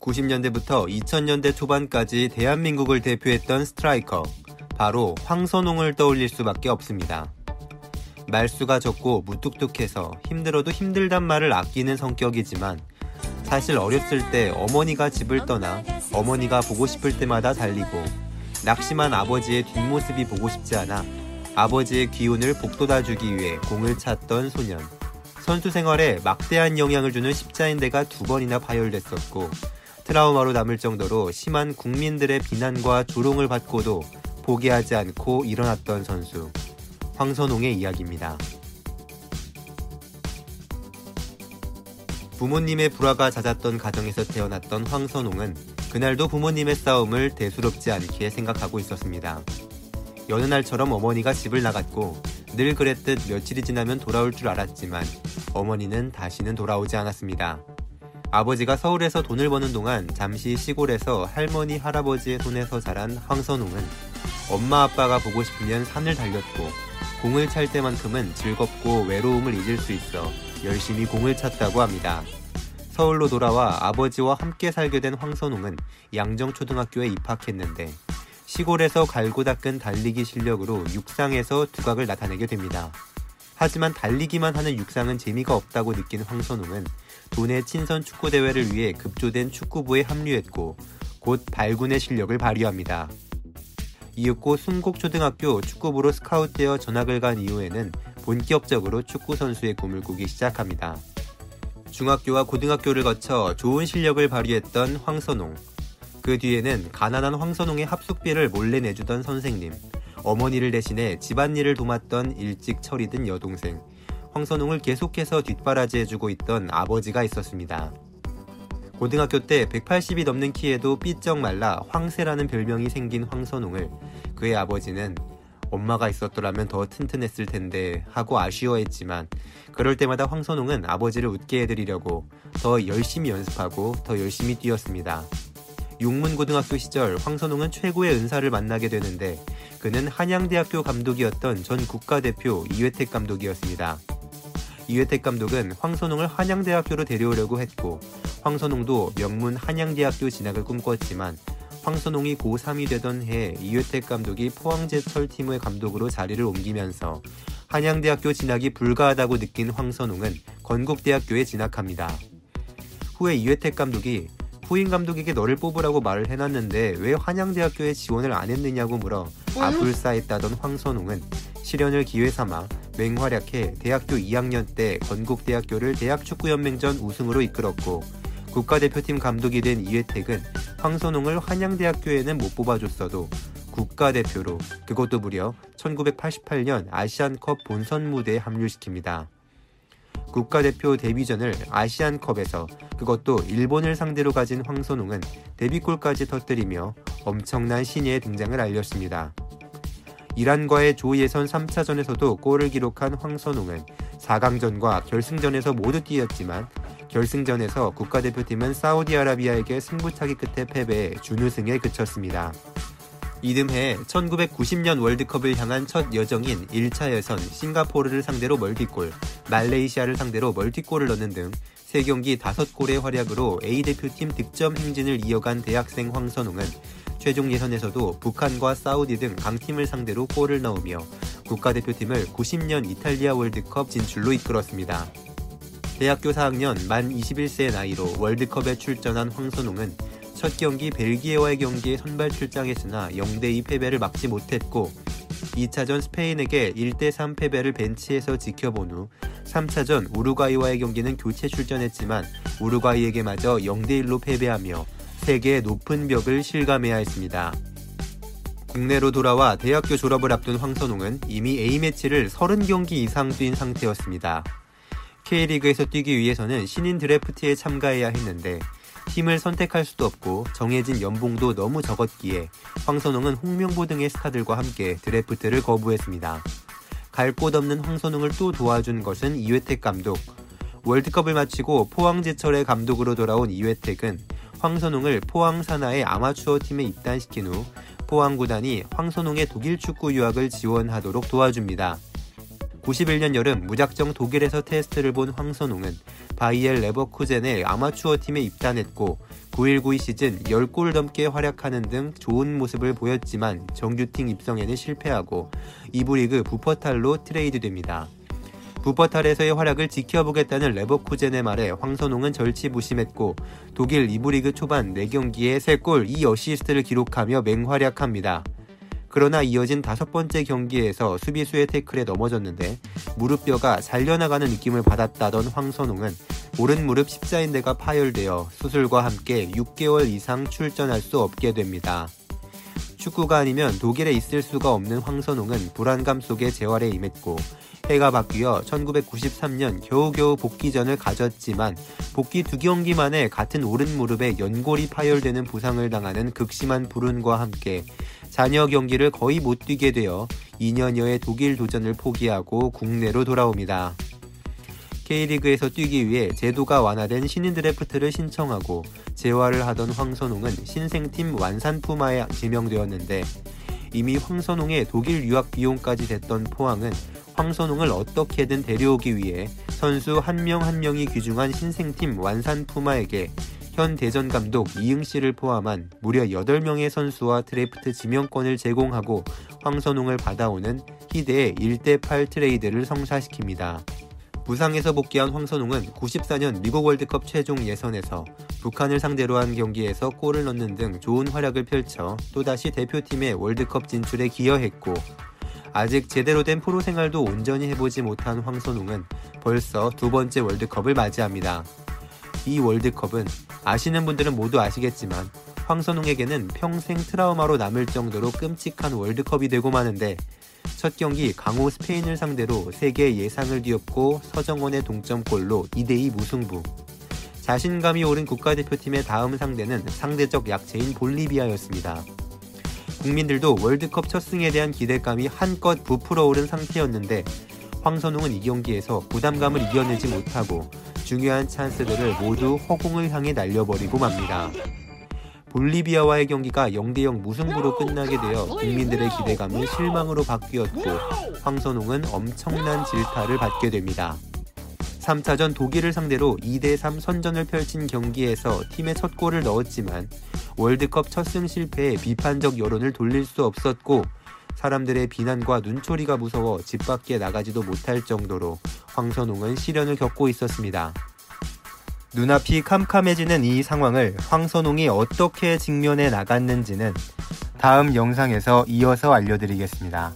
90년대부터 2000년대 초반까지 대한민국을 대표했던 스트라이커, 바로 황선홍을 떠올릴 수밖에 없습니다. 말수가 적고 무뚝뚝해서 힘들어도 힘들단 말을 아끼는 성격이지만 사실 어렸을 때 어머니가 집을 떠나 어머니가 보고 싶을 때마다 달리고 낙심한 아버지의 뒷모습이 보고 싶지 않아 아버지의 기운을 복돋아주기 위해 공을 찼던 소년. 선수 생활에 막대한 영향을 주는 십자인대가 두 번이나 파열됐었고 트라우마로 남을 정도로 심한 국민들의 비난과 조롱을 받고도 포기하지 않고 일어났던 선수. 황선홍의 이야기입니다. 부모님의 불화가 잦았던 가정에서 태어났던 황선홍은 그날도 부모님의 싸움을 대수롭지 않게 생각하고 있었습니다. 여느 날처럼 어머니가 집을 나갔고 늘 그랬듯 며칠이 지나면 돌아올 줄 알았지만 어머니는 다시는 돌아오지 않았습니다. 아버지가 서울에서 돈을 버는 동안 잠시 시골에서 할머니 할아버지의 손에서 자란 황선홍은 엄마 아빠가 보고 싶으면 산을 달렸고 공을 찰 때만큼은 즐겁고 외로움을 잊을 수 있어 열심히 공을 찼다고 합니다. 서울로 돌아와 아버지와 함께 살게 된 황선홍은 양정초등학교에 입학했는데 시골에서 갈고 닦은 달리기 실력으로 육상에서 두각을 나타내게 됩니다. 하지만 달리기만 하는 육상은 재미가 없다고 느낀 황선홍은 도내 친선 축구 대회를 위해 급조된 축구부에 합류했고 곧 발군의 실력을 발휘합니다. 이윽고 순곡초등학교 축구부로 스카웃되어 전학을 간 이후에는 본격적으로 축구 선수의 꿈을 꾸기 시작합니다. 중학교와 고등학교를 거쳐 좋은 실력을 발휘했던 황선홍. 그 뒤에는 가난한 황선홍의 합숙비를 몰래 내주던 선생님, 어머니를 대신해 집안일을 도맡던 일찍 철이 든 여동생, 황선홍을 계속해서 뒷바라지해주고 있던 아버지가 있었습니다. 고등학교 때 180이 넘는 키에도 삐쩍 말라 황새라는 별명이 생긴 황선홍을 그의 아버지는 엄마가 있었더라면 더 튼튼했을 텐데 하고 아쉬워했지만 그럴 때마다 황선홍은 아버지를 웃게 해드리려고 더 열심히 연습하고 더 열심히 뛰었습니다. 육문고등학교 시절 황선홍은 최고의 은사를 만나게 되는데 그는 한양대학교 감독이었던 전 국가대표 이회택 감독이었습니다. 이회택 감독은 황선홍을 한양대학교로 데려오려고 했고 황선홍도 명문 한양대학교 진학을 꿈꿨지만 황선홍이 고3이 되던 해 이회택 감독이 포항제철팀의 감독으로 자리를 옮기면서 한양대학교 진학이 불가하다고 느낀 황선홍은 건국대학교에 진학합니다. 후에 이회택 감독이 후임 감독에게 너를 뽑으라고 말을 해놨는데 왜 한양대학교에 지원을 안 했느냐고 물어 아불싸했다던 황선홍은 실현을 기회 삼아 맹활약해 대학교 2학년 때 건국대학교를 대학축구연맹전 우승으로 이끌었고 국가대표팀 감독이 된 이회택은 황선홍을 한양대학교에는 못 뽑아줬어도 국가대표로 그것도 무려 1988년 아시안컵 본선 무대에 합류시킵니다. 국가대표 데뷔전을 아시안컵에서 그것도 일본을 상대로 가진 황선홍은 데뷔골까지 터뜨리며 엄청난 신예의 등장을 알렸습니다. 이란과의 조 예선 3차전에서도 골을 기록한 황선홍은 4강전과 결승전에서 모두 뛰었지만 결승전에서 국가대표팀은 사우디아라비아에게 승부차기 끝에 패배해 준우승에 그쳤습니다. 이듬해 1990년 월드컵을 향한 첫 여정인 1차 예선 싱가포르를 상대로 멀티골, 말레이시아를 상대로 멀티골을 넣는 등 3경기 5골의 활약으로 A대표팀 득점 행진을 이어간 대학생 황선웅은 최종 예선에서도 북한과 사우디 등 강팀을 상대로 골을 넣으며 국가대표팀을 90년 이탈리아 월드컵 진출로 이끌었습니다. 대학교 4학년 만 21세의 나이로 월드컵에 출전한 황선웅은 첫 경기 벨기에와의 경기에 선발 출장했으나 0대2 패배를 막지 못했고 2차전 스페인에게 1대3 패배를 벤치에서 지켜본 후 3차전 우루과이와의 경기는 교체 출전했지만 우루과이에게 마저 0대1로 패배하며 세계의 높은 벽을 실감해야 했습니다. 국내로 돌아와 대학교 졸업을 앞둔 황선홍은 이미 A매치를 30경기 이상 뛴 상태였습니다. K리그에서 뛰기 위해서는 신인 드래프트에 참가해야 했는데 팀을 선택할 수도 없고 정해진 연봉도 너무 적었기에 황선홍은 홍명보 등의 스타들과 함께 드래프트를 거부했습니다. 갈 곳 없는 황선홍을 또 도와준 것은 이회택 감독. 월드컵을 마치고 포항제철의 감독으로 돌아온 이회택은 황선홍을 포항 산하의 아마추어 팀에 입단시킨 후 포항 구단이 황선홍의 독일 축구 유학을 지원하도록 도와줍니다. 91년 여름 무작정 독일에서 테스트를 본 황선홍은 바이엘 레버쿠젠의 아마추어 팀에 입단했고 9192 시즌 10골 넘게 활약하는 등 좋은 모습을 보였지만 정규팀 입성에는 실패하고 2부 리그 부퍼탈로 트레이드됩니다. 부퍼탈에서의 활약을 지켜보겠다는 레버쿠젠의 말에 황선홍은 절치부심했고 독일 2부 리그 초반 4경기에 3골 2어시스트를 기록하며 맹활약합니다. 그러나 이어진 다섯 번째 경기에서 수비수의 태클에 넘어졌는데 무릎뼈가 잘려나가는 느낌을 받았다던 황선홍은 오른 무릎 십자인대가 파열되어 수술과 함께 6개월 이상 출전할 수 없게 됩니다. 축구가 아니면 독일에 있을 수가 없는 황선홍은 불안감 속에 재활에 임했고 해가 바뀌어 1993년 겨우겨우 복귀전을 가졌지만 복귀 두 경기 만에 같은 오른 무릎에 연골이 파열되는 부상을 당하는 극심한 불운과 함께 자녀 경기를 거의 못 뛰게 되어 2년여의 독일 도전을 포기하고 국내로 돌아옵니다. K리그에서 뛰기 위해 제도가 완화된 신인 드래프트를 신청하고 재활을 하던 황선홍은 신생팀 완산푸마에 지명되었는데 이미 황선홍의 독일 유학 비용까지 됐던 포항은 황선홍을 어떻게든 데려오기 위해 선수 한 명한 한 명이 귀중한 신생팀 완산푸마에게 현 대전 감독 이흥실을 포함한 무려 8명의 선수와 드래프트 지명권을 제공하고 황선홍을 받아오는 희대의 1대8 트레이드를 성사시킵니다. 부상에서 복귀한 황선홍은 94년 미국 월드컵 최종 예선에서 북한을 상대로 한 경기에서 골을 넣는 등 좋은 활약을 펼쳐 또다시 대표팀의 월드컵 진출에 기여했고 아직 제대로 된 프로 생활도 온전히 해보지 못한 황선홍은 벌써 두 번째 월드컵을 맞이합니다. 이 월드컵은 아시는 분들은 모두 아시겠지만 황선홍에게는 평생 트라우마로 남을 정도로 끔찍한 월드컵이 되고 마는데 첫 경기 강호 스페인을 상대로 세계 예상을 뒤엎고 서정원의 동점골로 2대2 무승부. 자신감이 오른 국가대표팀의 다음 상대는 상대적 약체인 볼리비아였습니다. 국민들도 월드컵 첫 승에 대한 기대감이 한껏 부풀어 오른 상태였는데 황선홍은 이 경기에서 부담감을 이겨내지 못하고 중요한 찬스들을 모두 허공을 향해 날려버리고 맙니다. 볼리비아와의 경기가 0대0 무승부로 끝나게 되어 국민들의 기대감은 실망으로 바뀌었고 황선홍은 엄청난 질타를 받게 됩니다. 3차전 독일을 상대로 2대3 선전을 펼친 경기에서 팀의 첫 골을 넣었지만 월드컵 첫 승 실패에 비판적 여론을 돌릴 수 없었고 사람들의 비난과 눈초리가 무서워 집 밖에 나가지도 못할 정도로 황선홍은 시련을 겪고 있었습니다. 눈앞이 캄캄해지는 이 상황을 황선홍이 어떻게 직면해 나갔는지는 다음 영상에서 이어서 알려드리겠습니다.